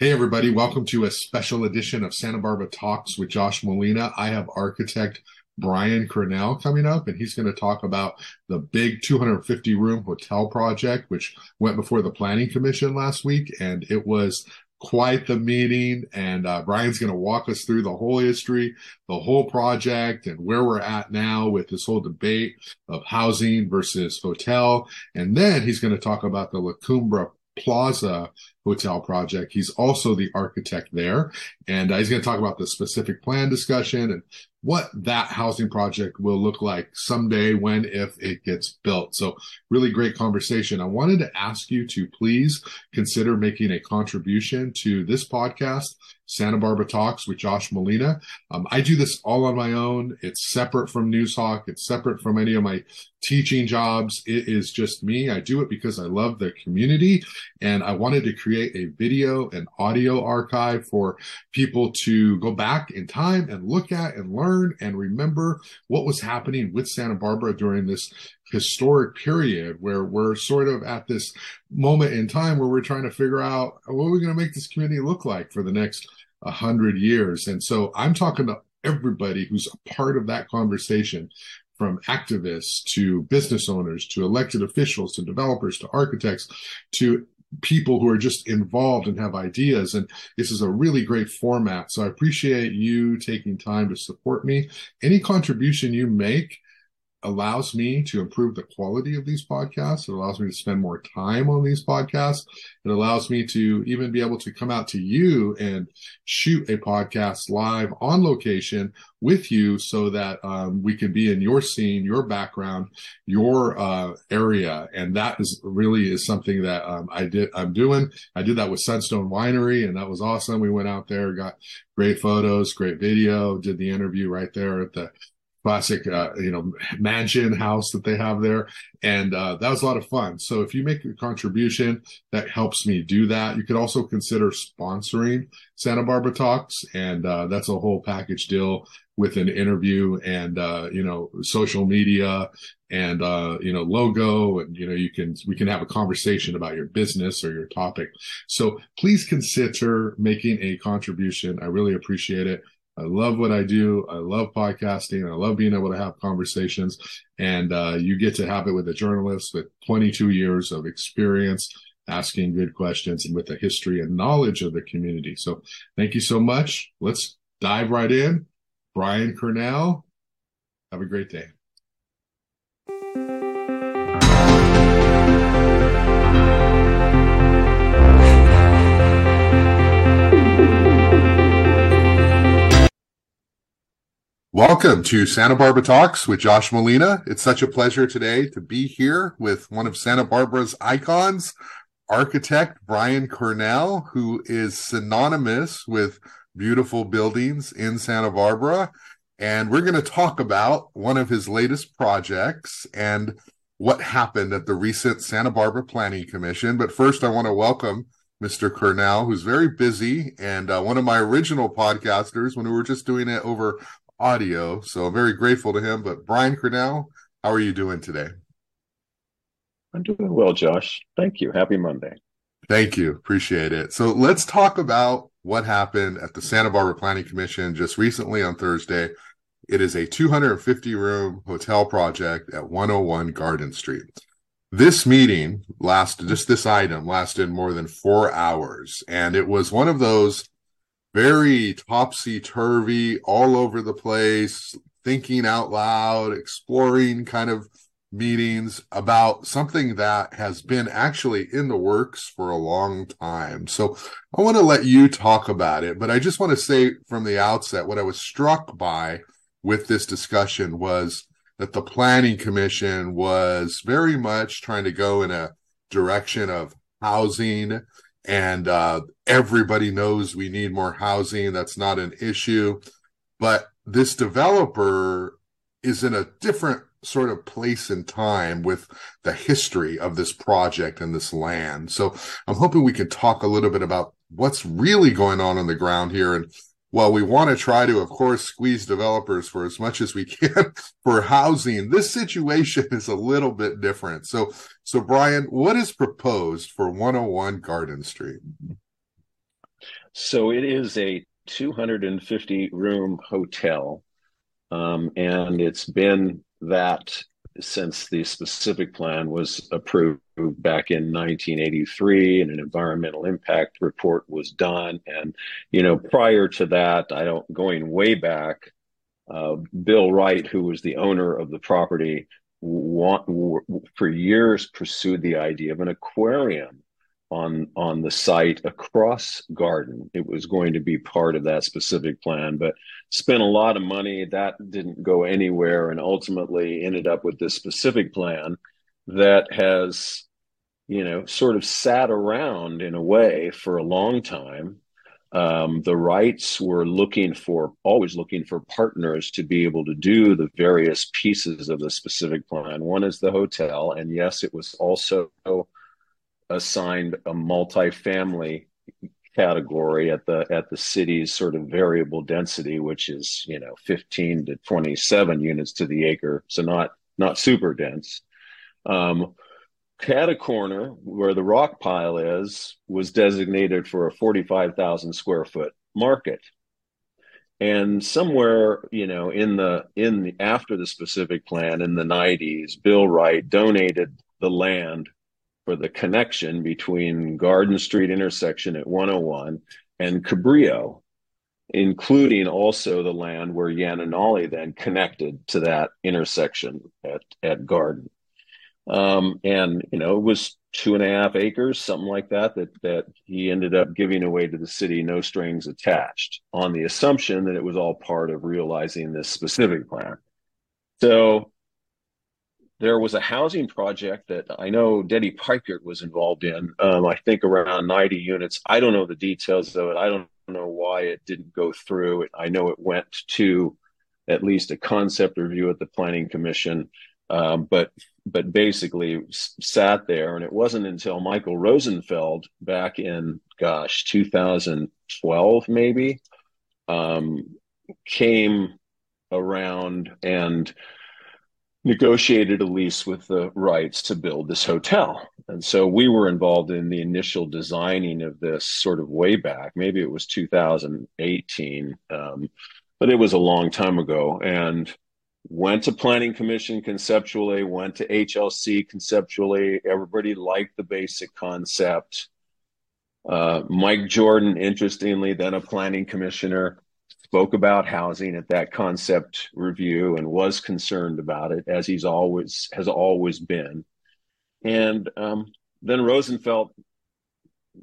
Hey, everybody. Welcome to a special edition of Santa Barbara Talks with Josh Molina. I have architect Brian Cearnal coming up, and he's going to talk about the big 250 room hotel project, which went before the Planning Commission last week. And it was quite the meeting. And uh, Brian's going to walk us through the whole history, the whole project, and where we're at now with this whole debate of housing versus hotel. And then he's going to talk about the La Cumbre Plaza Hotel project. He's also the architect there, and uh, he's going to talk about the specific plan discussion and what that housing project will look like someday when if it gets built. So really great conversation. I wanted to ask you to please consider making a contribution to this podcast Santa Barbara Talks with Josh Molina. Um, I do this all on my own. It's separate from Noozhawk. It's separate from any of my teaching jobs. It is just me. I do it because I love the community and I wanted to create a video and audio archive for people to go back in time and look at and learn and remember what was happening with Santa Barbara during this historic period where we're sort of at this moment in time where we're trying to figure out what are we going to make this community look like for the next hundred years. And so I'm talking to everybody who's a part of that conversation from activists to business owners to elected officials to developers to architects to people who are just involved and have ideas. And this is a really great format. So I appreciate you taking time to support me. Any contribution you make allows me to improve the quality of these podcasts. It allows me to spend more time on these podcasts. It allows me to even be able to come out to you and shoot a podcast live on location with you so that um, we can be in your scene, your background, your uh, area. And that is really is something that um, I did, I'm doing. I did that with Sunstone Winery and that was awesome. We went out there, got great photos, great video, did the interview right there at the classic, uh, you know, mansion house that they have there. And uh, that was a lot of fun. So if you make a contribution, that helps me do that. You could also consider sponsoring Santa Barbara Talks. And uh, that's a whole package deal with an interview and, uh, you know, social media and, uh, you know, logo. And, you know, you can, we can have a conversation about your business or your topic. So please consider making a contribution. I really appreciate it. I love what I do. I love podcasting. I love being able to have conversations. And uh, you get to have it with a journalist with 22 years of experience asking good questions and with the history and knowledge of the community. So thank you so much. Let's dive right in. Brian Cearnal, have a great day. Welcome to Santa Barbara Talks with Josh Molina. It's such a pleasure today to be here with one of Santa Barbara's icons, architect Brian Cearnal, who is synonymous with beautiful buildings in Santa Barbara. And we're going to talk about one of his latest projects and what happened at the recent Santa Barbara Planning Commission. But first, I want to welcome Mr. Cearnal, who's very busy and uh, one of my original podcasters when we were just doing it over audio. So I'm very grateful to him. But Brian Cearnal, how are you doing today? I'm doing well, Josh. Thank you. Happy Monday. Thank you. Appreciate it. So let's talk about what happened at the Santa Barbara Planning Commission just recently on Thursday. It is a 250 room hotel project at 101 Garden Street. This meeting lasted, just this item lasted more than four hours. And it was one of those very topsy turvy, all over the place, thinking out loud, exploring kind of meetings about something that has been actually in the works for a long time. So I want to let you talk about it, but I just want to say from the outset what I was struck by with this discussion was that the planning commission was very much trying to go in a direction of housing and uh, everybody knows we need more housing. That's not an issue. But this developer is in a different sort of place and time with the history of this project and this land. So I'm hoping we can talk a little bit about what's really going on on the ground here and while we want to try to, of course, squeeze developers for as much as we can for housing, this situation is a little bit different. So, so Brian, what is proposed for 101 Garden Street? So it is a 250 room hotel, um, and it's been that since the specific plan was approved back in 1983 and an environmental impact report was done. And you know prior to that i don't going way back uh, bill wright who was the owner of the property want, for years pursued the idea of an aquarium on on the site across garden. It was going to be part of that specific plan but spent a lot of money. That didn't go anywhere and ultimately ended up with this specific plan that has you know sort of sat around in a way for a long time. Um, the Wrights were looking for always looking for partners to be able to do the various pieces of the specific plan. One is the hotel and yes it was also assigned a multifamily category at the at the city's sort of variable density, which is you know 15 to 27 units to the acre, so not not super dense. Um, Corner, where the rock pile is, was designated for a 45,000 square foot market. And somewhere, you know, in the in the after the specific plan in the 90s, Bill Wright donated the land for the connection between Garden Street intersection at 101 and Cabrillo, including also the land where Yanonali then connected to that intersection at, at Garden. Um, and, you know, it was two and a half acres, something like that, that, that he ended up giving away to the city, no strings attached, on the assumption that it was all part of realizing this specific plan. So there was a housing project that I know Denny Pikert was involved in. Um, I think around 90 units. I don't know the details of it. I don't know why it didn't go through. I know it went to at least a concept review at the Planning Commission, um, but but basically sat there. And it wasn't until Michael Rosenfeld back in gosh 2012 maybe um, came around and negotiated a lease with the Wrights to build this hotel. And so we were involved in the initial designing of this sort of way back. Maybe it was 2018, um, but it was a long time ago. And went to planning commission conceptually, went to HLC conceptually. Everybody liked the basic concept. Uh, Mike Jordan, interestingly, then a planning commissioner, spoke about housing at that concept review and was concerned about it as he's always has always been. And um, then rosenfeld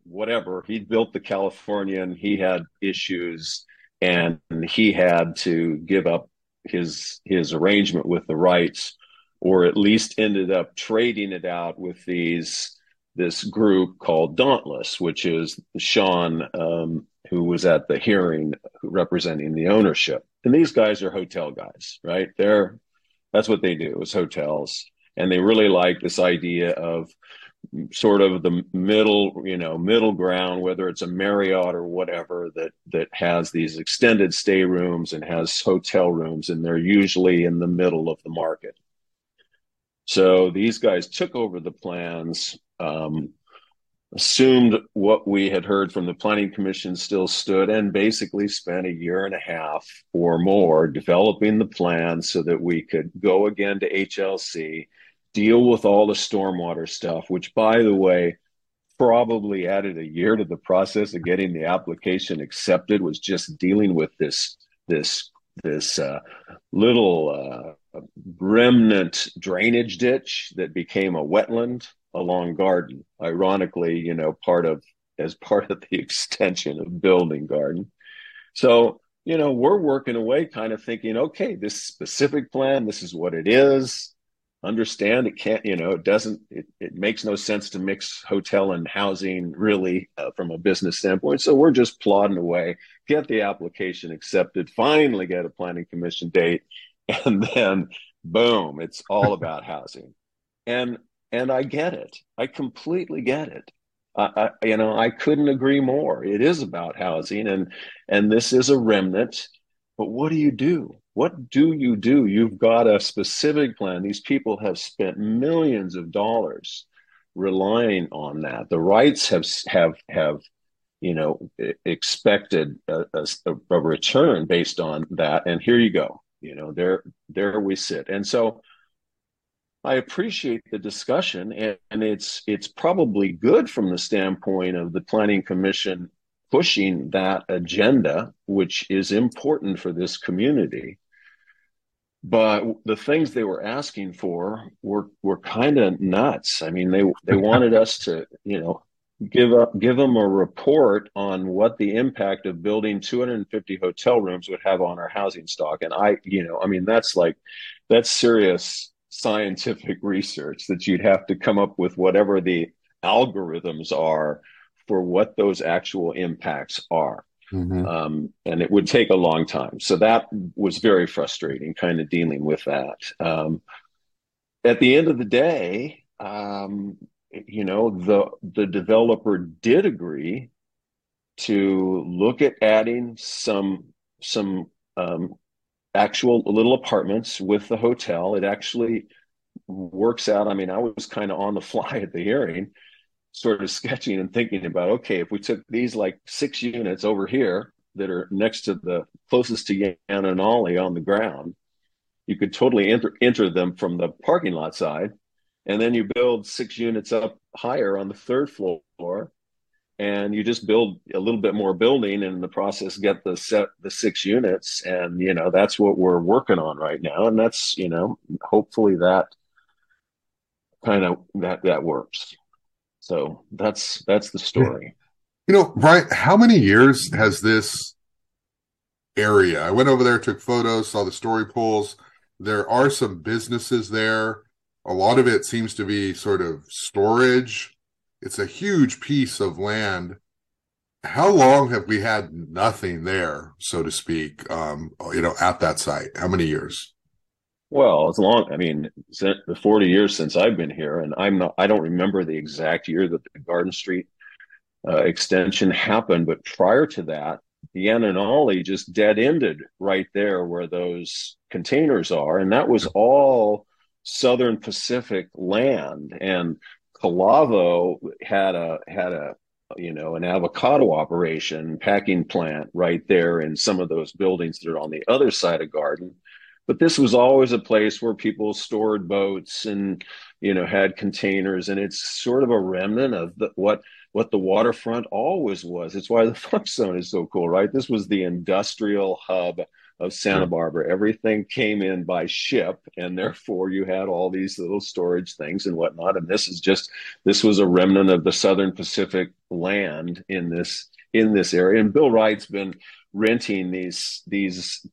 whatever he built the californian he had issues and he had to give up his his arrangement with the Wrights or at least ended up trading it out with these this group called dauntless which is sean um, who was at the hearing representing the ownership. And these guys are hotel guys, right? They're that's what they do is hotels. And they really like this idea of sort of the middle, you know, middle ground, whether it's a Marriott or whatever that that has these extended stay rooms and has hotel rooms, and they're usually in the middle of the market. So these guys took over the plans. Um, assumed what we had heard from the planning commission still stood and basically spent a year and a half or more developing the plan so that we could go again to HLC, deal with all the stormwater stuff, which by the way, probably added a year to the process of getting the application accepted was just dealing with this this this uh, little uh, remnant drainage ditch that became a wetland along garden. Ironically you know part of as part of the extension of building garden. So you know we're working away kind of thinking okay this specific plan this is what it is. Understand it can't you know it doesn't it, it makes no sense to mix hotel and housing really uh, from a business standpoint. So we're just plodding away get the application accepted finally get a planning commission date and then boom it's all about housing. And and I get it. I completely get it. I, I, you know, I couldn't agree more. It is about housing, and and this is a remnant. But what do you do? What do you do? You've got a specific plan. These people have spent millions of dollars relying on that. The Wrights have have have you know, expected a, a, a, return based on that. And here you go. You know, there there we sit. And so I appreciate the discussion, and, and it's it's probably good from the standpoint of the Planning Commission pushing that agenda, which is important for this community. But the things they were asking for were were kind of nuts. I mean, they they wanted us to, you know, give up give them a report on what the impact of building 250 hotel rooms would have on our housing stock and i you know i mean that's like that's serious scientific research that you'd have to come up with whatever the algorithms are for what those actual impacts are. Mm-hmm. um, and it would take a long time. So that was very frustrating kind of dealing with that. Um, at the end of the day um, you know the the developer did agree to look at adding some some um, actual little apartments with the hotel. It actually works out. I mean, I was kind of on the fly at the hearing, sort of sketching and thinking about okay, if we took these like six units over here that are next to the closest to Yanonali on the ground, you could totally enter enter them from the parking lot side and then you build six units up higher on the third floor and you just build a little bit more building and in the process get the set the six units and you know that's what we're working on right now and that's you know hopefully that kind of that that works. So that's that's the story. You know brian how many years has this area? I went over there took photos saw the story poles. There are some businesses there. A lot of it seems to be sort of storage. It's a huge piece of land. How long have we had nothing there, so to speak, um, you know, at that site? How many years? Well, as long, I mean, the 40 years since I've been here, and I'm not, I don't remember the exact year that the Garden Street uh, extension happened, but prior to that, the Yanonali just dead ended right there where those containers are. And that was all Southern Pacific land, and Calavo had a had a you know an avocado operation packing plant right there in some of those buildings that are on the other side of Garden. But this was always a place where people stored boats and you know had containers, and it's sort of a remnant of the, what what the waterfront always was. It's why the funk zone is so cool, right? This was the industrial hub of Santa Barbara. Everything came in by ship, and therefore you had all these little storage things and whatnot. And this is just this was a remnant of the Southern Pacific land in this in this area. And Bill Wright's been renting these these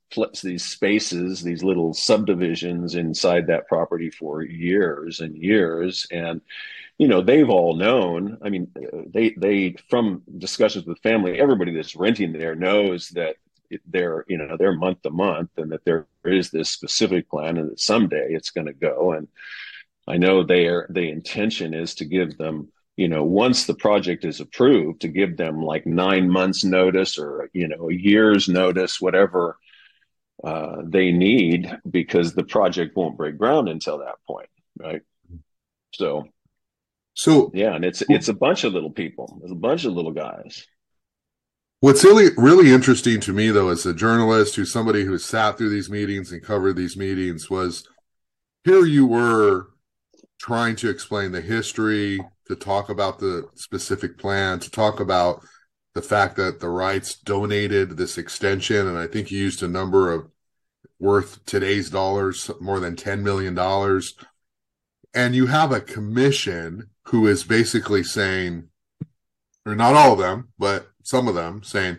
these spaces, these little subdivisions inside that property for years and years, and you know they've all known i mean they they from discussions with family everybody that's renting there knows that they're you know they're month to month and that there is this specific plan and that someday it's going to go. And i know their the intention is to give them you know once the project is approved to give them like nine months notice or you know a year's notice whatever uh, they need because the project won't break ground until that point right? So so yeah and it's it's a bunch of little people there's a bunch of little guys What's really really interesting to me though, as a journalist who's somebody who sat through these meetings and covered these meetings, was here you were trying to explain the history, to talk about the specific plan, to talk about the fact that the Wrights donated this extension, and I think you used a number of worth today's dollars more than ten million dollars, and you have a commission who is basically saying, or not all of them, but some of them saying,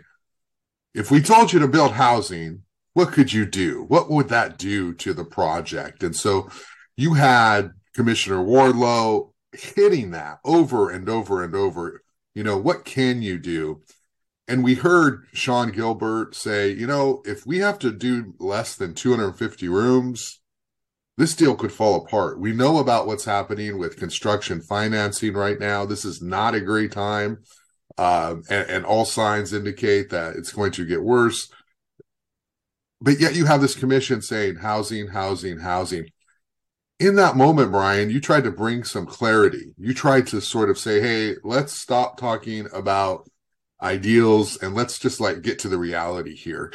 if we told you to build housing, what could you do? What would that do to the project? And so you had Commissioner Wardlow hitting that over and over and over. You know, what can you do? And we heard Sean Gilbert say, you know, if we have to do less than 250 rooms, this deal could fall apart. We know about what's happening with construction financing right now. This is not a great time uh, and, and all signs indicate that it's going to get worse. But yet you have this commission saying housing, housing, housing. In that moment, Brian, you tried to bring some clarity. You tried to sort of say, hey, let's stop talking about ideals and let's just like get to the reality here.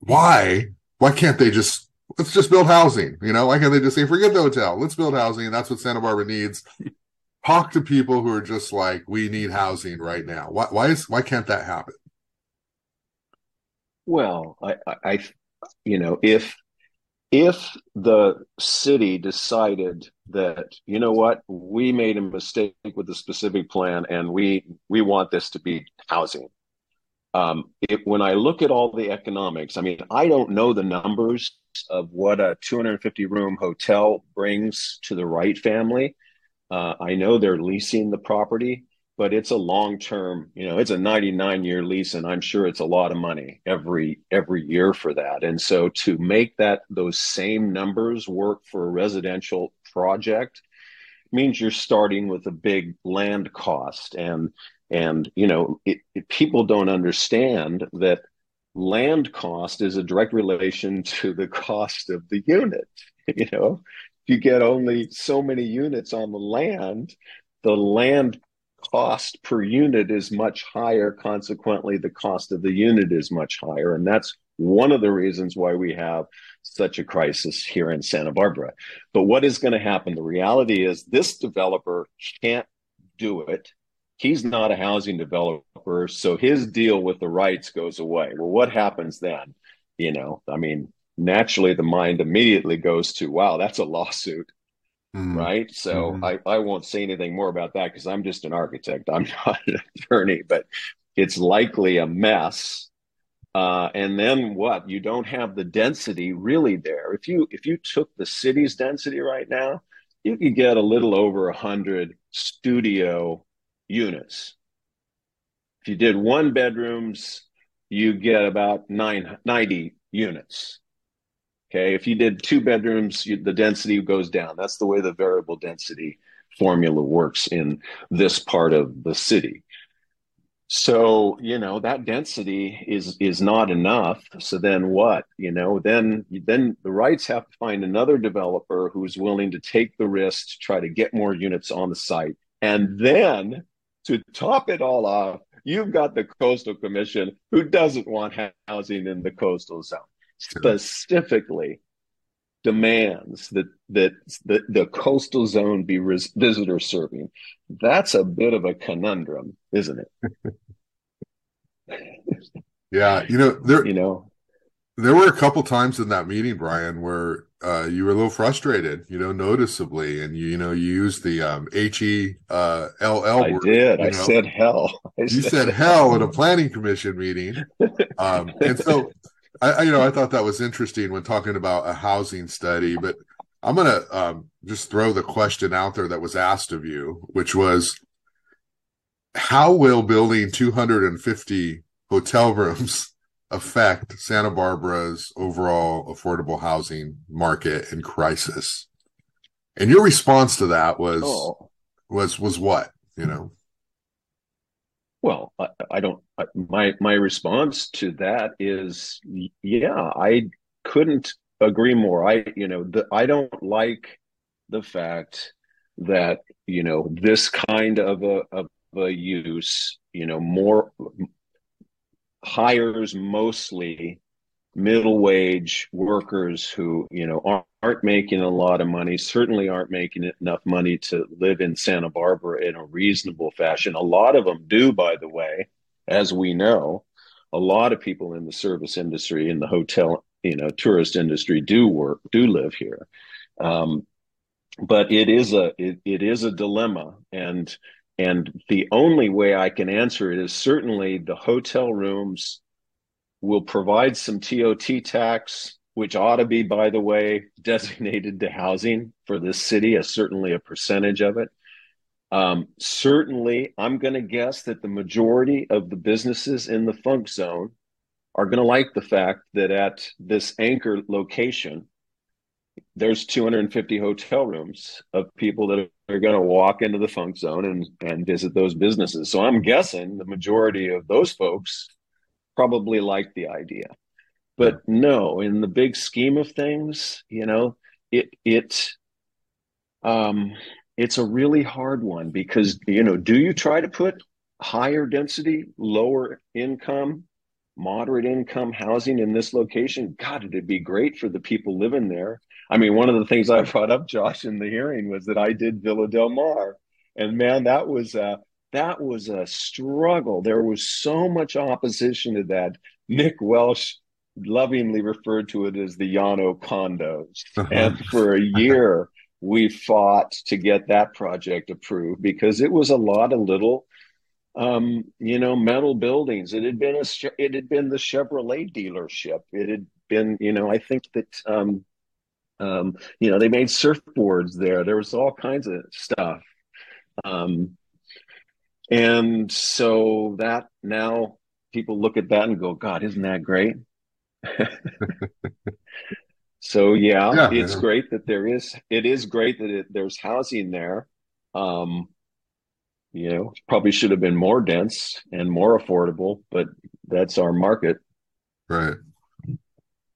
Why? Why can't they just let's just build housing? You know, why can't they just say forget the hotel? Let's build housing. That's what Santa Barbara needs. Talk to people who are just like, we need housing right now. Why why is why can't that happen? Well, I, I, you know, if if the city decided that you know what we made a mistake with the specific plan and we we want this to be housing um, it, when i look at all the economics i mean i don't know the numbers of what a 250 room hotel brings to the Wright family uh, i know they're leasing the property but it's a long term you know it's a 99 year lease and i'm sure it's a lot of money every every year for that. And so to make that those same numbers work for a residential project means you're starting with a big land cost. And and you know it, it, people don't understand that land cost is a direct relation to the cost of the unit you know you get only so many units on the land the land cost per unit is much higher. Consequently, the cost of the unit is much higher. And that's one of the reasons why we have such a crisis here in Santa Barbara. But what is going to happen? The reality is this developer can't do it. He's not a housing developer, so his deal with the Wrights goes away. Well, what happens then? You know, I mean, naturally the mind immediately goes to, wow, that's a lawsuit mm Right. So mm I, I won't say anything more about that because I'm just an architect. I'm not an attorney, but it's likely a mess. Uh, and then what? You don't have the density really there. If you if you took the city's density right now, you could get a little over a hundred studio units. If you did one bedrooms, you get about nine, 90 units. Okay, if you did two bedrooms, you, the density goes down. That's the way the variable density formula works in this part of the city. So you know that density is is not enough. So then what? You know, then then the Wrights have to find another developer who's willing to take the risk to try to get more units on the site, and then to top it all off, you've got the coastal commission who doesn't want housing in the coastal zone specifically demands that that the, the coastal zone be res- visitor serving. That's a bit of a conundrum, isn't it? yeah, you know there. You know, there were a couple times in that meeting, Brian, where uh, you were a little frustrated, you know, noticeably, and you, you know, you used the um, H E uh, L L. I did. I know. said hell. I you said, said hell at a planning commission meeting, um, and so I, you know, I thought that was interesting when talking about a housing study, but I'm going to um, just throw the question out there that was asked of you, which was how will building 250 hotel rooms affect Santa Barbara's overall affordable housing market in crisis? And your response to that was oh. was was what, you know? Well, I, I don't. My my response to that is, yeah, I couldn't agree more. I you know the, I don't like the fact that you know this kind of a of a use, you know, more hires mostly middle wage workers who you know aren't, making a lot of money certainly aren't making enough money to live in santa barbara in a reasonable fashion. A lot of them do by the way as we know. A lot of people in the service industry in the hotel you know tourist industry do work do live here. Um, but it is a it, it is a dilemma. And and the only way i can answer it is certainly the hotel rooms will provide some TOT tax, which ought to be, by the way, designated to housing for this city, as certainly a percentage of it. Um, certainly, I'm going to guess that the majority of the businesses in the funk zone are going to like the fact that at this anchor location, there's 250 hotel rooms of people that are going to walk into the funk zone and, and visit those businesses. So I'm guessing the majority of those folks probably like the idea. But no, in the big scheme of things, you know, it it um it's a really hard one because you know, do you try to put higher density, lower income, moderate income housing in this location, God, it'd be great for the people living there. I mean, one of the things I brought up, Josh, in the hearing was that I did Villa Del Mar, and man, that was a that was a struggle. There was so much opposition to that. Nick Welsh lovingly referred to it as the Yano condos, and for a year we fought to get that project approved because it was a lot of little um, you know, metal buildings. It had been a it had been the Chevrolet dealership. It had been, you know, I think that um, um, you know, they made surfboards there. There was all kinds of stuff. Um, and so that now people look at that and go, God, isn't that great? so yeah, yeah it's yeah. great that there is. It is great that it, there's housing there. Um, you know, probably should have been more dense and more affordable, but that's our market. Right.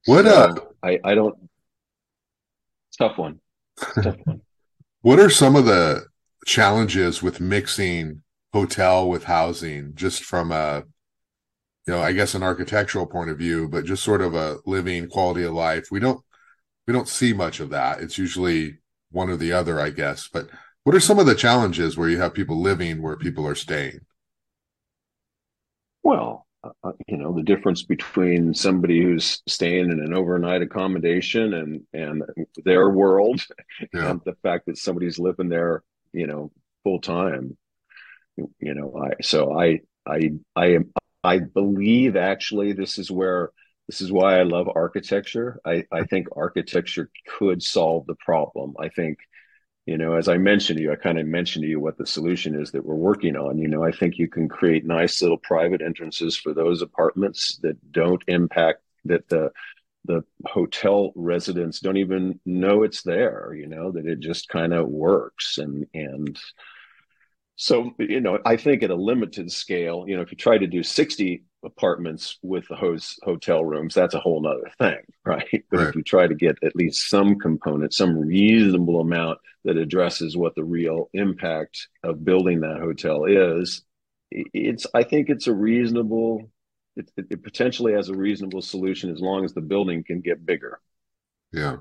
What so uh I, I don't tough one. Tough one. What are some of the challenges with mixing hotel with housing just from a you know, I guess an architectural point of view, but just sort of a living quality of life. We don't we don't see much of that. It's usually one or the other, I guess. But what are some of the challenges where you have people living where people are staying? Well, uh, uh, you know, the difference between somebody who's staying in an overnight accommodation and and their world, yeah. and the fact that somebody's living there, you know, full time. You know, I so I I I am I believe actually this is where this is why I love architecture. I, I think architecture could solve the problem. I think you know as i mentioned to you i kind of mentioned to you what the solution is that we're working on you know i think you can create nice little private entrances for those apartments that don't impact that the the hotel residents don't even know it's there you know that it just kind of works and and so you know i think at a limited scale you know if you try to do 60 apartments with the host hotel rooms, that's a whole nother thing, right? But right. if you try to get at least some component, some reasonable amount that addresses what the real impact of building that hotel is, it's I think it's a reasonable it, it, potentially has a reasonable solution as long as the building can get bigger. Yeah.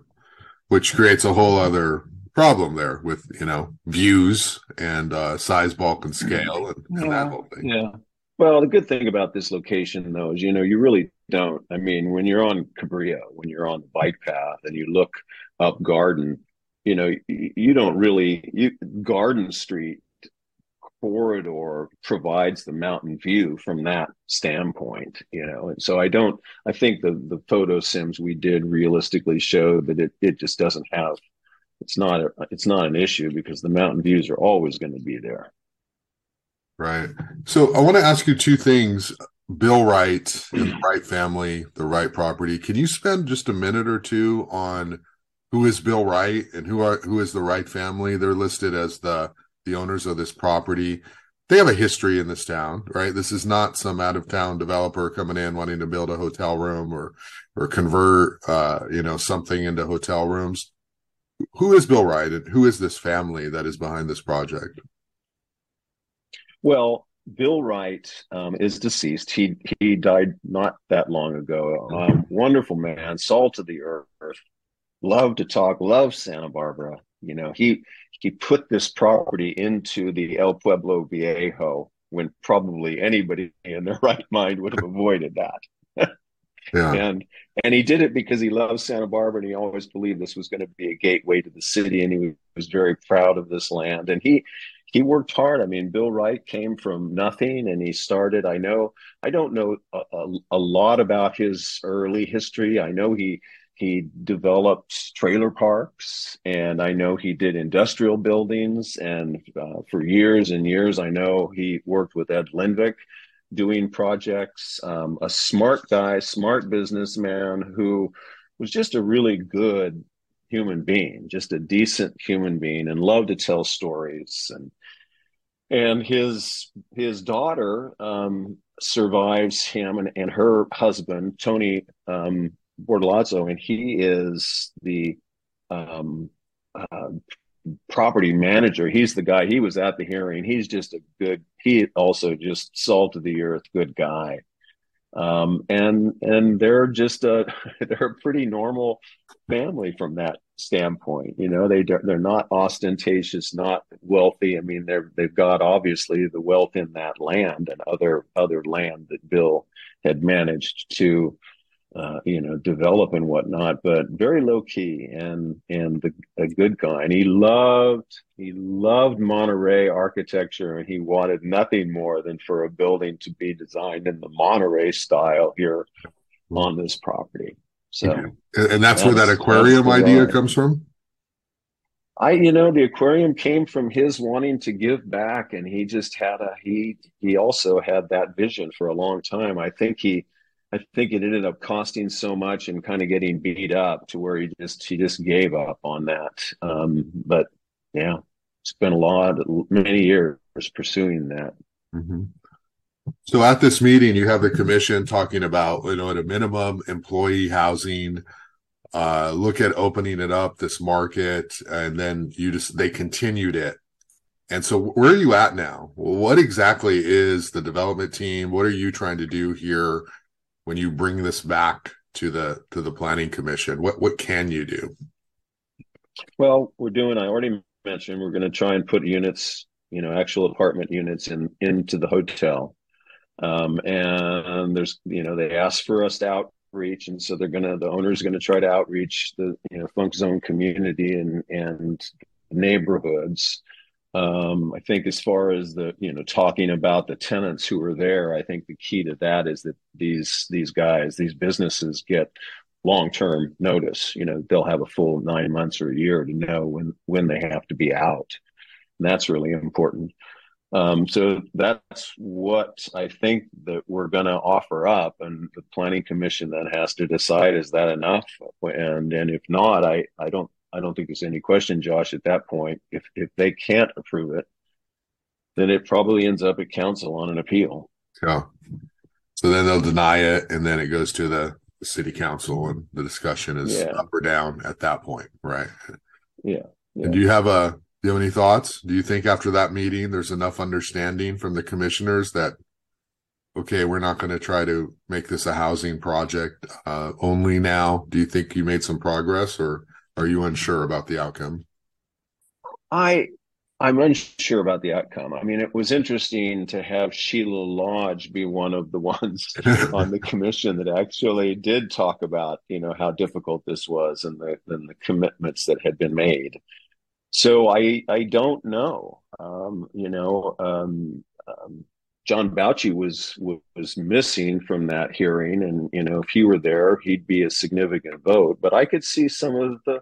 Which creates a whole other problem there with, you know, views and uh, size, bulk, and scale and, and yeah. that whole thing. Yeah. Well, the good thing about this location, though, is you know you really don't. I mean, when you're on Cabrillo, when you're on the bike path, and you look up Garden, you know you, you don't really. You, Garden Street corridor provides the mountain view from that standpoint, you know. And so I don't. I think the the photo sims we did realistically show that it it just doesn't have. It's not a, it's not an issue because the mountain views are always going to be there. Right. So I want to ask you two things. Bill Wright and the Wright family, the Wright property. Can you spend just a minute or two on who is Bill Wright and who are who is the Wright family? They're listed as the the owners of this property. They have a history in this town, right? This is not some out of town developer coming in wanting to build a hotel room or or convert uh, you know something into hotel rooms. Who is Bill Wright and who is this family that is behind this project? Well, Bill Wright um, is deceased. He he died not that long ago. Um, wonderful man, salt of the earth. Loved to talk. Loved Santa Barbara. You know, he he put this property into the El Pueblo Viejo when probably anybody in their right mind would have avoided that. yeah. And and he did it because he loves Santa Barbara and he always believed this was going to be a gateway to the city and he was very proud of this land. And he he worked hard. I mean, Bill Wright came from nothing and he started. I know, I don't know a, a, a, lot about his early history. I know he he developed trailer parks and I know he did industrial buildings. And uh, for years and years, I know he worked with Ed Lenvik doing projects. Um, a smart guy, smart businessman who was just a really good human being, just a decent human being, and loved to tell stories. And and his his daughter um, survives him and, and her husband Tony um, Bortolazzo, and he is the um, uh, property manager. He's the guy. He was at the hearing. He's just a good. He also just salt of the earth, good guy. Um, and and they're just a they're a pretty normal family from that standpoint. You know, they they're not ostentatious, not wealthy. I mean, they're they've got obviously the wealth in that land and other other land that Bill had managed to uh, you know, develop and whatnot, but very low key and and the, a good guy. And he loved he loved Monterey architecture, and he wanted nothing more than for a building to be designed in the Monterey style here on this property. So, and that's, that's where that aquarium idea comes from. I, you know, the aquarium came from his wanting to give back, and he just had a he. He also had that vision for a long time. I think he I think it ended up costing so much and kind of getting beat up to where he just he just gave up on that. Um, but yeah, spent a lot, many years pursuing that. Mm-hmm. So at this meeting, you have the commission talking about you know at a minimum employee housing. Uh, look at opening it up this market, and then you just they continued it. And so, where are you at now? What exactly is the development team? What are you trying to do here? When you bring this back to the to the planning commission what what can you do? Well we're doing i already mentioned we're going to try and put units you know actual apartment units in into the hotel. Um, and there's you know they asked for us to outreach and so they're going to the owner's going to try to outreach the you know funk zone community and and neighborhoods um, I think as far as the you know talking about the tenants who are there, I think the key to that is that these these guys, these businesses get long term notice. You know, they'll have a full nine months or a year to know when when they have to be out. And that's really important. Um, so that's what I think that we're going to offer up, and the planning commission then has to decide is that enough, and and if not, I I don't I don't think there's any question, Josh, at that point. If if they can't approve it, then it probably ends up at council on an appeal. Yeah. So then they'll deny it, and then it goes to the city council, and the discussion is yeah. up or down at that point, right? Yeah. yeah. And do you have a do you have any thoughts? Do you think after that meeting there's enough understanding from the commissioners that okay, we're not going to try to make this a housing project uh, only now? Do you think you made some progress, or are you unsure about the outcome? I I'm unsure about the outcome. I mean, it was interesting to have Sheila Lodge be one of the ones on the commission that actually did talk about, you know, how difficult this was and the and the commitments that had been made. So I I don't know. Um, you know, um, um, John Bouchy was was missing from that hearing, and you know, if he were there, he'd be a significant vote. But I could see some of the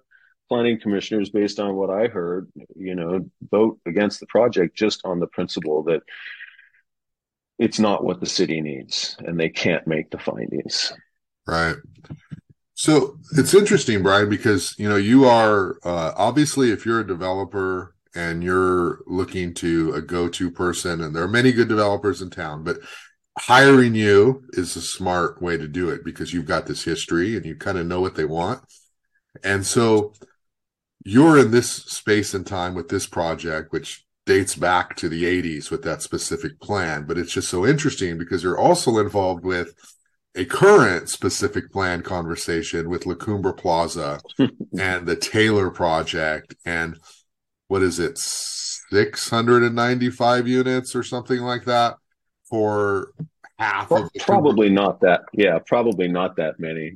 planning commissioners, based on what I heard, you know, vote against the project just on the principle that it's not what the city needs, and they can't make the findings. Right. So it's interesting, Brian, because you know you are uh, obviously if you're a developer and you're looking to a go-to person and there are many good developers in town but hiring you is a smart way to do it because you've got this history and you kind of know what they want. And so you're in this space and time with this project which dates back to the 80s with that specific plan but it's just so interesting because you're also involved with a current specific plan conversation with La Cumbre Plaza and the Taylor project and what is it 695 units or something like that for half of probably not that yeah probably not that many.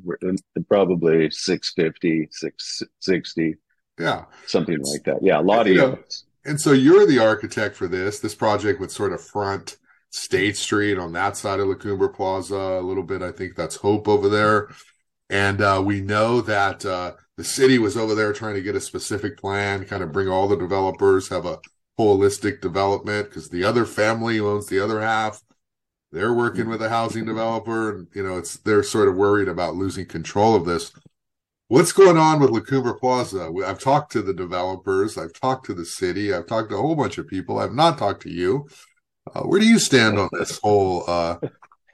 Probably 650 660 yeah. Something like that. Yeah a lot of units. and so you're the architect for this. This project would sort of front state street on that side of La Cumbre Plaza a little bit i think that's hope over there. And uh, we know that uh, the city was over there trying to get a specific plan, kind of bring all the developers, have a holistic development because the other family owns the other half, they're working with a housing developer, and you know it's they're sort of worried about losing control of this. What's going on with La Cumbre Plaza? I've talked to the developers, I've talked to the city, I've talked to a whole bunch of people. I've not talked to you. Uh, where do you stand on this whole, uh,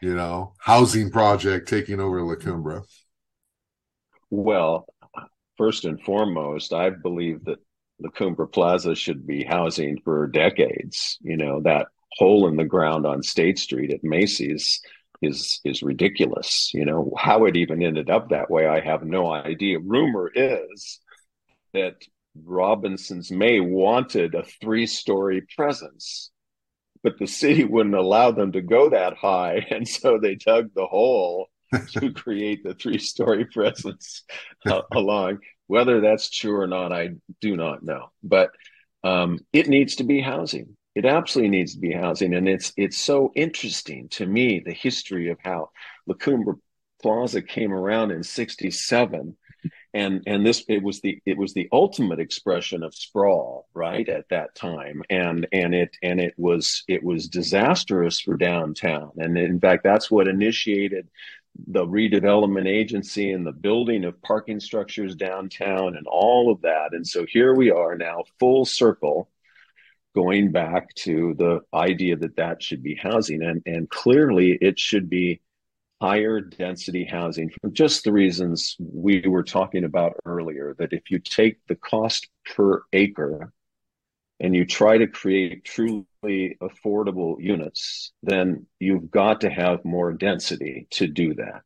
you know, housing project taking over La Cumbre? Well, first and foremost, I believe that the Cumbre Plaza should be housing for decades. You know, that hole in the ground on State Street at Macy's is is ridiculous. You know, how it even ended up that way, I have no idea. Rumor is that Robinson's May wanted a three-story presence, but the city wouldn't allow them to go that high, and so they dug the hole to create the three-story presence uh, along. Whether that's true or not, I do not know. But um, it needs to be housing. It absolutely needs to be housing, and it's it's so interesting to me the history of how La Cumbre Plaza came around in '67, and and this it was the it was the ultimate expression of sprawl, right at that time, and and it and it was it was disastrous for downtown, and in fact that's what initiated the redevelopment agency and the building of parking structures downtown and all of that. And so here we are now, full circle, going back to the idea that that should be housing. And, and clearly it should be higher density housing for just the reasons we were talking about earlier that if you take the cost per acre and you try to create truly affordable units, then you've got to have more density to do that.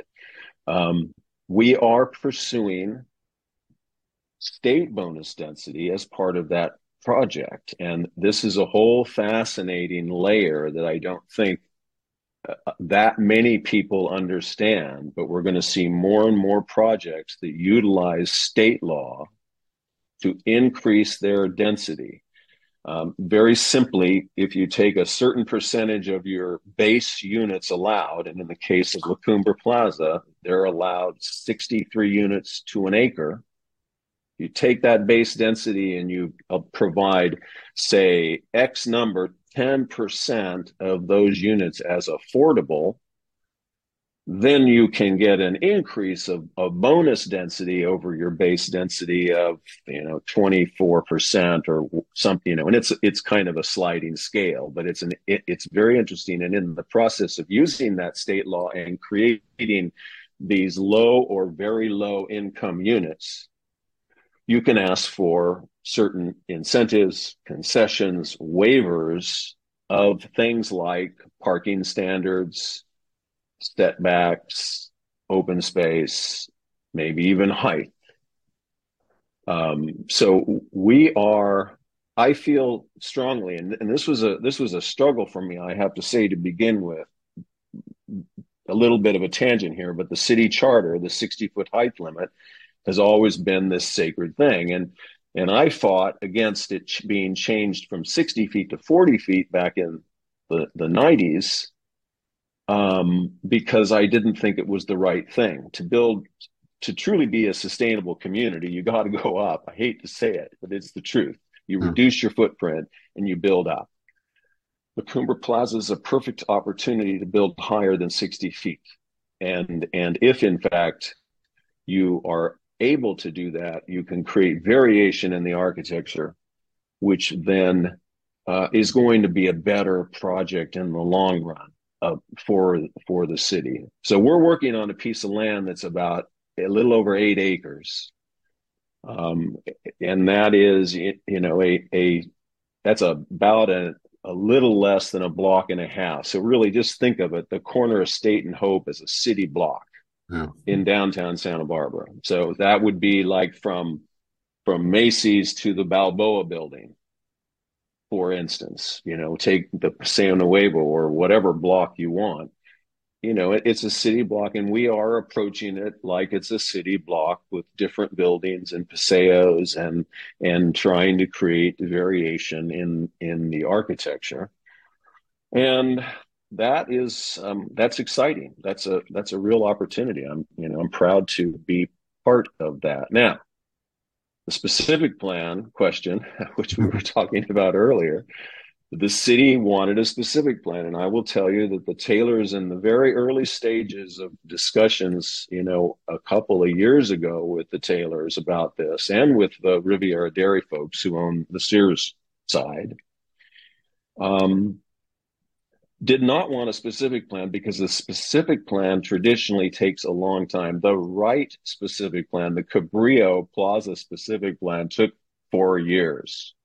Um, we are pursuing state bonus density as part of that project. And this is a whole fascinating layer that I don't think uh, that many people understand, but we're going to see more and more projects that utilize state law to increase their density. Um, very simply, if you take a certain percentage of your base units allowed, and in the case of La Cumbre Plaza, they're allowed 63 units to an acre. You take that base density and you uh, provide, say, X number, 10% of those units as affordable then you can get an increase of, of bonus density over your base density of you know 24% or something you know and it's it's kind of a sliding scale but it's an it, it's very interesting. And in the process of using that state law and creating these low or very low income units you can ask for certain incentives concessions waivers of things like parking standards setbacks, open space, maybe even height. Um, so we are. I feel strongly, and, and this was a this was a struggle for me. I have to say to begin with, a little bit of a tangent here, but the city charter, the sixty foot height limit, has always been this sacred thing, and and I fought against it being changed from sixty feet to forty feet back in the the nineties um, because I didn't think it was the right thing to build to truly be a sustainable community. You got to go up. I hate to say it, but it's the truth. You mm. reduce your footprint and you build up. La Cumbre Plaza is a perfect opportunity to build higher than 60 feet. And, and if in fact you are able to do that, you can create variation in the architecture, which then uh, is going to be a better project in the long run uh, for for the city. So we're working on a piece of land that's about a little over eight acres, um, and that is you know a a that's about a a little less than a block and a half. So really, just think of it: the corner of State and Hope as a city block yeah. in downtown Santa Barbara. So that would be like from from Macy's to the Balboa Building for instance, you know, take the Paseo Nuevo or whatever block you want. You know, it, it's a city block, and we are approaching it like it's a city block with different buildings and paseos, and and trying to create variation in in the architecture. And that is um, that's exciting. That's a that's a real opportunity. I'm you know I'm proud to be part of that. Now, the specific plan question, which we were talking about earlier, the city wanted a specific plan. And I will tell you that the Taylors in the very early stages of discussions, you know, a couple of years ago with the Taylors about this and with the Riviera Dairy folks who own the Sears side, um, did not want a specific plan because the specific plan traditionally takes a long time. The right specific plan, the Cabrillo Plaza specific plan, took four years.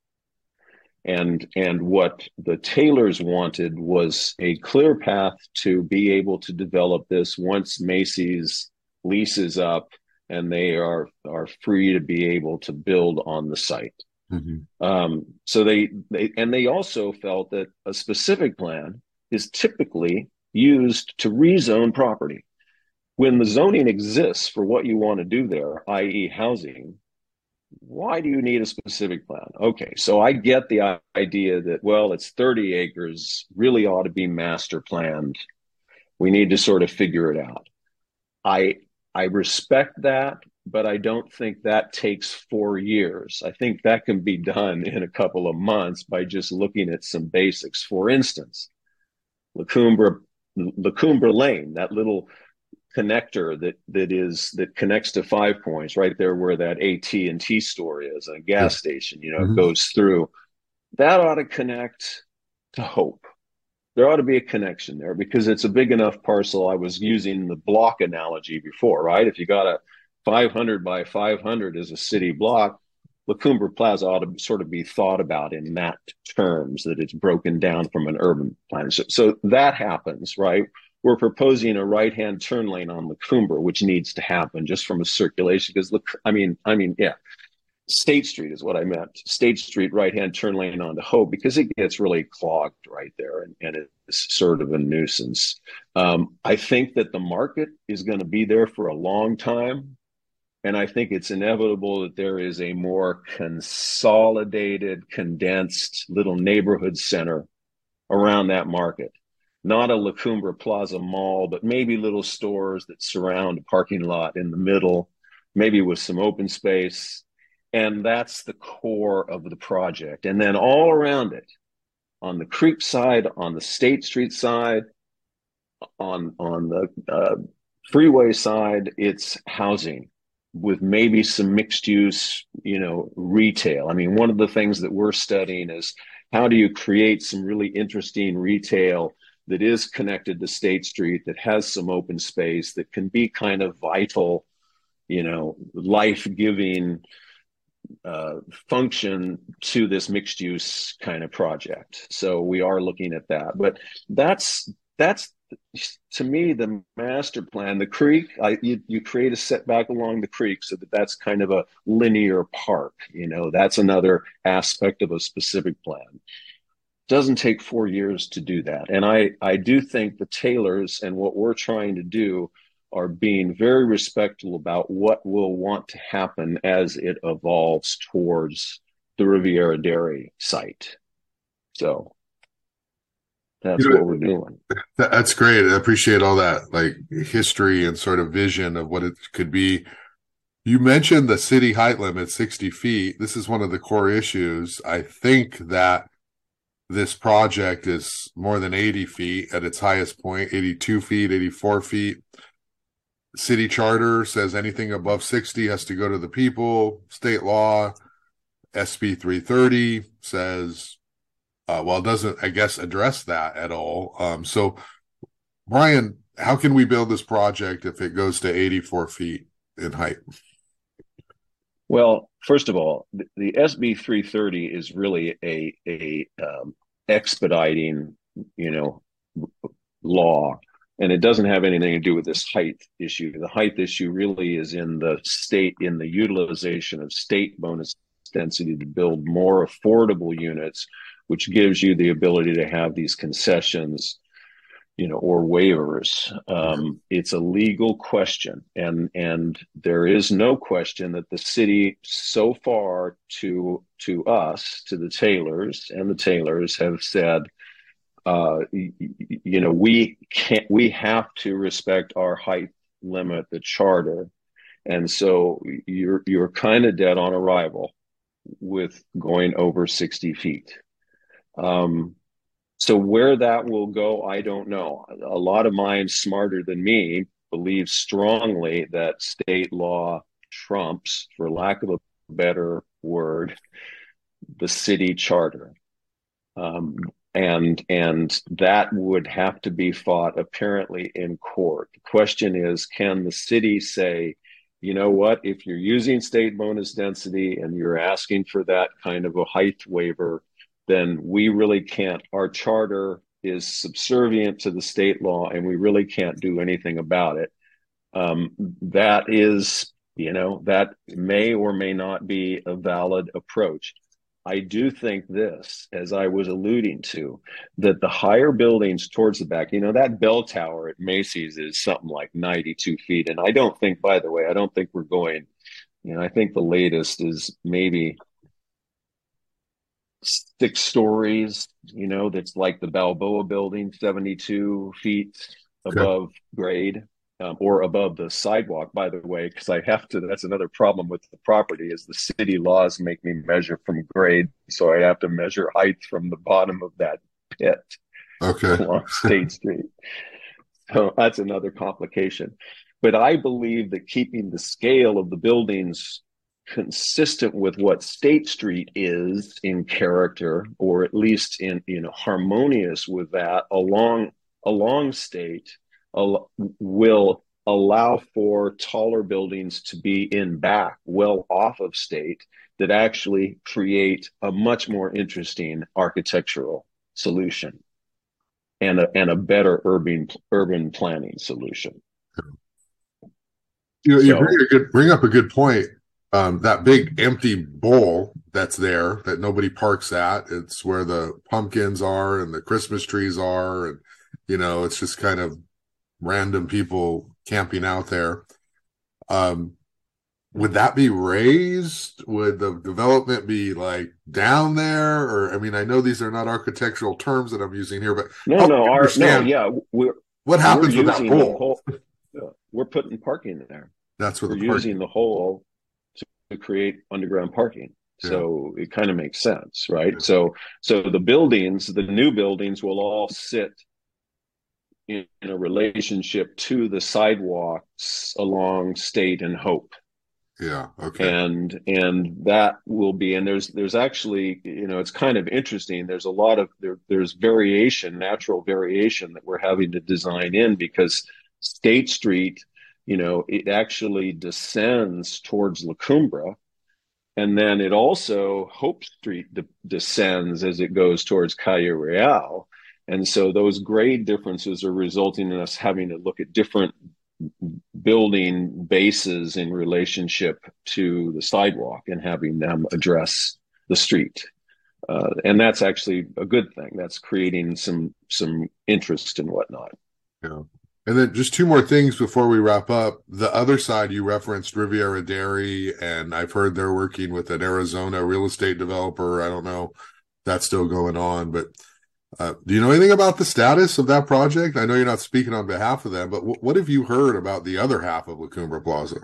And, and what the Taylors wanted was a clear path to be able to develop this once Macy's leases up and they are, are free to be able to build on the site. Mm-hmm. Um, so they, they, and they also felt that a specific plan is typically used to rezone property. When the zoning exists for what you want to do there, i.e., housing, why do you need a specific plan? Okay, so I get the idea that, well, it's 30 acres, really ought to be master planned. We need to sort of figure it out. I I respect that, but I don't think that takes four years. I think that can be done in a couple of months by just looking at some basics. For instance, La Cumbre, Lacoumbra Lane, that little connector that that is that connects to Five Points, right there where that AT and T store is, a gas station. You know, mm-hmm. goes through. That ought to connect to Hope. There ought to be a connection there because it's a big enough parcel. I was using the block analogy before, right? If you got a 500 by 500 as a city block, La Cumbre Plaza ought to sort of be thought about in that terms that it's broken down from an urban plan. So, so that happens, right? We're proposing a right-hand turn lane on La Cumbre, which needs to happen just from a circulation. Because look, I mean, I mean, yeah, State Street is what I meant. State Street right-hand turn lane onto Hope because it gets really clogged right there, and, and it's sort of a nuisance. Um, I think that the market is going to be there for a long time. And I think it's inevitable that there is a more consolidated, condensed little neighborhood center around that market. Not a La Cumbre Plaza mall, but maybe little stores that surround a parking lot in the middle, maybe with some open space. And that's the core of the project. And then all around it, on the creek side, on the State Street side, on on the uh, freeway side, it's housing with maybe some mixed use, you know, retail. I mean, one of the things that we're studying is how do you create some really interesting retail that is connected to State Street that has some open space that can be kind of vital, you know, life giving uh, function to this mixed use kind of project. So we are looking at that, but that's that's to me the master plan the creek I, you, you create a setback along the creek so that that's kind of a linear park you know that's another aspect of a specific plan. Doesn't take four years to do that. And i i do think the taylors and what we're trying to do are being very respectful about what will want to happen as it evolves towards the riviera dairy site. So that's you know, what we're doing. That's great. I appreciate all that like history and sort of vision of what it could be. You mentioned the city height limit, 60 feet. This is one of the core issues. I think that this project is more than 80 feet at its highest point, 82 feet, 84 feet. City charter says anything above 60 has to go to the people. State law, SB 330 says uh, well, it doesn't, I guess, address that at all. Um, so, Brian, how can we build this project if it goes to 84 feet in height? Well, first of all, the, the SB 330 is really a a um, expediting, you know, law, and it doesn't have anything to do with this height issue. The height issue really is in the state in the utilization of state bonus density to build more affordable units which gives you the ability to have these concessions you know or waivers. Um, it's a legal question and and there is no question that the city so far to to us to the Taylors and the Taylors have said uh, you, you know we can't we have to respect our height limit the charter. And so you're you're kind of dead on arrival with going over 60 feet um, so where that will go, I don't know. A lot of minds smarter than me believe strongly that state law trumps, for lack of a better word, the city charter. Um, and and that would have to be fought apparently in court. The question is, can the city say, you know what? If you're using state bonus density and you're asking for that kind of a height waiver, then we really can't. Our charter is subservient to the state law, and we really can't do anything about it. Um, that is, you know, that may or may not be a valid approach. I do think this, as I was alluding to, that the higher buildings towards the back, you know, that bell tower at Macy's is something like 92 feet. And I don't think, by the way, I don't think we're going, you know, I think the latest is maybe six stories, you know, that's like the Balboa building, 72 feet above okay. grade um, or above the sidewalk, by the way, because I have to. That's another problem with the property is the city laws make me measure from grade, so I have to measure height from the bottom of that pit. Okay. Along State Street. So that's another complication. But I believe that keeping the scale of the buildings consistent with what State Street is in character, or at least in you know harmonious with that along along State will allow for taller buildings to be in back, well off of state, that actually create a much more interesting architectural solution and a, and a better urban urban planning solution. You know, you bring, good, bring up a good point. Um, that big empty bowl that's there that nobody parks at. It's where the pumpkins are and the Christmas trees are, and you know, it's just kind of random people camping out there. Um, would that be raised? Would the development be like down there? Or I mean, I know these are not architectural terms that I'm using here, but no, no, our, no, yeah, we're what happens we're with that pole? we're putting parking there. That's what we're using the hole to, to create underground parking. Yeah. So it kind of makes sense, right? Yeah. So so the buildings, the new buildings will all sit in, in a relationship to the sidewalks along State and Hope. Yeah. Okay. And and that will be and there's there's actually you know it's kind of interesting. There's a lot of there there's variation, natural variation that we're having to design in because State Street, you know, it actually descends towards La Cumbre, and then it also Hope Street de- descends as it goes towards Calle Real. And so those grade differences are resulting in us having to look at different building bases in relationship to the sidewalk and having them address the street. Uh, and that's actually a good thing. That's creating some some interest and whatnot. Yeah. And then just two more things before we wrap up. The other side you referenced Riviera Dairy, and I've heard they're working with an Arizona real estate developer. I don't know that's still going on, but uh, do you know anything about the status of that project? I know you're not speaking on behalf of them, but w- what have you heard about the other half of La Cumbre Plaza?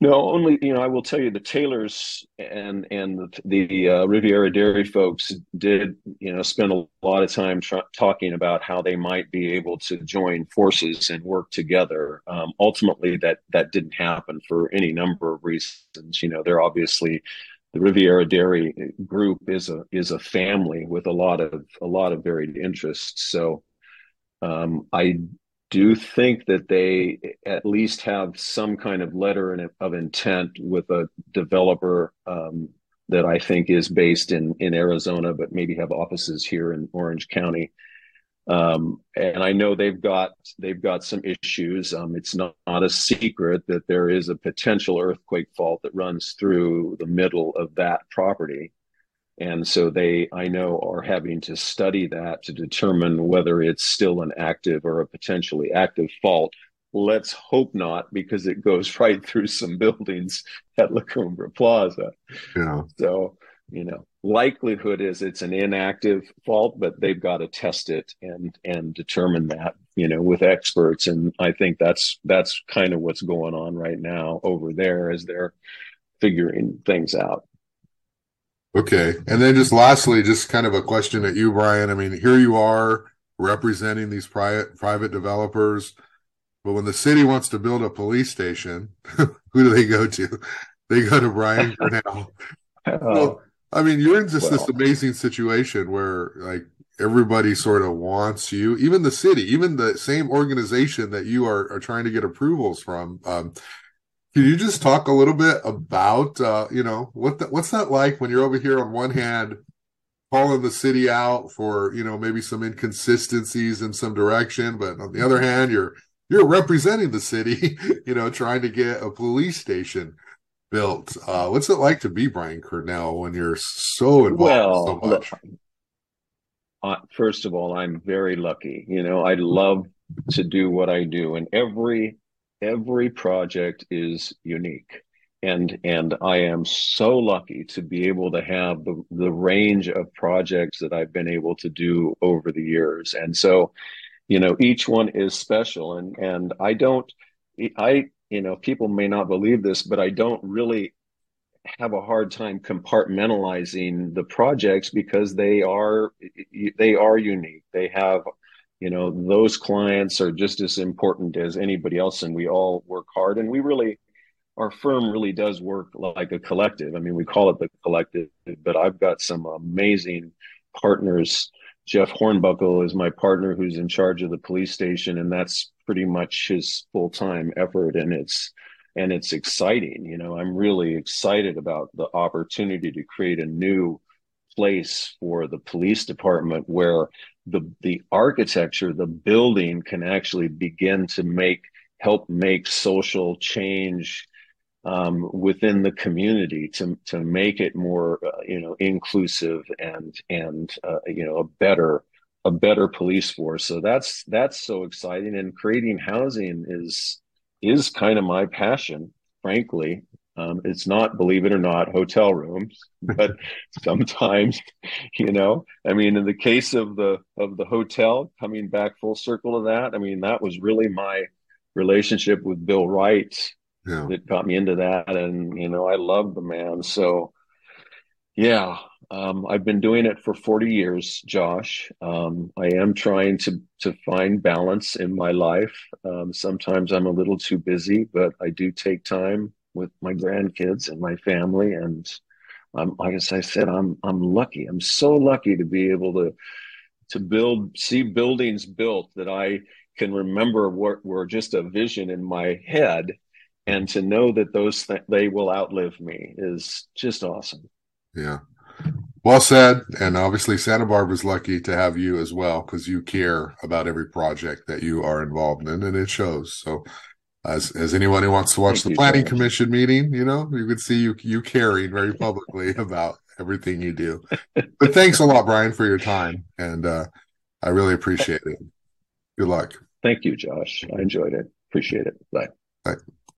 No, only you know. I will tell you the Taylors and and the, the uh, Riviera Dairy folks did you know spend a lot of time talking about how they might be able to join forces and work together. Um, ultimately, that that didn't happen for any number of reasons. You know, they're obviously the Riviera Dairy Group is a is a family with a lot of a lot of varied interests. So um, I do think that they at least have some kind of letter of intent with a developer um, that I think is based in in Arizona, but maybe have offices here in Orange County. Um, and I know they've got they've got some issues. Um, it's not, not a secret that there is a potential earthquake fault that runs through the middle of that property, and so they I know are having to study that to determine whether it's still an active or a potentially active fault. Let's hope not, because it goes right through some buildings at La Cumbre Plaza. Yeah. So you know likelihood is it's an inactive fault but they've got to test it and and determine that you know with experts and i think that's that's kind of what's going on right now over there as they're figuring things out okay and then just lastly just kind of a question at you brian i mean here you are representing these private private developers but when the city wants to build a police station who do they go to they go to brian Cearnal. oh. I mean, you're in just well, this amazing situation where like everybody sort of wants you, even the city, even the same organization that you are, are trying to get approvals from. Um, Can you just talk a little bit about, uh, you know, what the, what's that like when you're over here on one hand calling the city out for, you know, maybe some inconsistencies in some direction, but on the other hand, you're you're representing the city, you know, trying to get a police station built. Uh, what's it like to be Brian Cearnal when you're so involved well, so much? Uh, first of all, I'm very lucky. You know, I love to do what I do, and every every project is unique. And and I am so lucky to be able to have the the range of projects that I've been able to do over the years. And so you know each one is special. And and I don't I you know people may not believe this but I don't really have a hard time compartmentalizing the projects because they are they are unique. They have you know those clients are just as important as anybody else and we all work hard and we really our firm really does work like a collective. I mean we call it the collective but i've got some amazing partners. Jeff hornbuckle is my partner who's in charge of the police station and that's pretty much his full-time effort and it's and it's exciting you know. I'm really excited about the opportunity to create a new place for the police department where the the architecture, the building can actually begin to make help make social change um, within the community to to make it more uh, you know inclusive and and uh, you know a better a better police force. So that's that's so exciting. And creating housing is is kind of my passion, frankly. Um, it's not, believe it or not, hotel rooms, but sometimes, you know, I mean, in the case of the of the hotel, coming back full circle to that, I mean, that was really my relationship with Bill Wright yeah. that got me into that, and you know, I love the man. So, yeah, um, I've been doing it for forty years, Josh. Um, I am trying to to find balance in my life. Um, sometimes I'm a little too busy, but I do take time with my grandkids and my family. And I'm, like I said, I'm I'm lucky. I'm so lucky to be able to to build, see buildings built that I can remember were, were just a vision in my head, and to know that those th- they will outlive me is just awesome. Yeah. Well said. And obviously, Santa Barbara's lucky to have you as well because you care about every project that you are involved in, and it shows. So, as as anyone who wants to watch Thank the planning commission meeting, you know, you could see you you caring very publicly about everything you do. But thanks a lot, Brian, for your time, and uh, I really appreciate it. Good luck. Thank you, Josh. I enjoyed it. Appreciate it. Bye. Bye.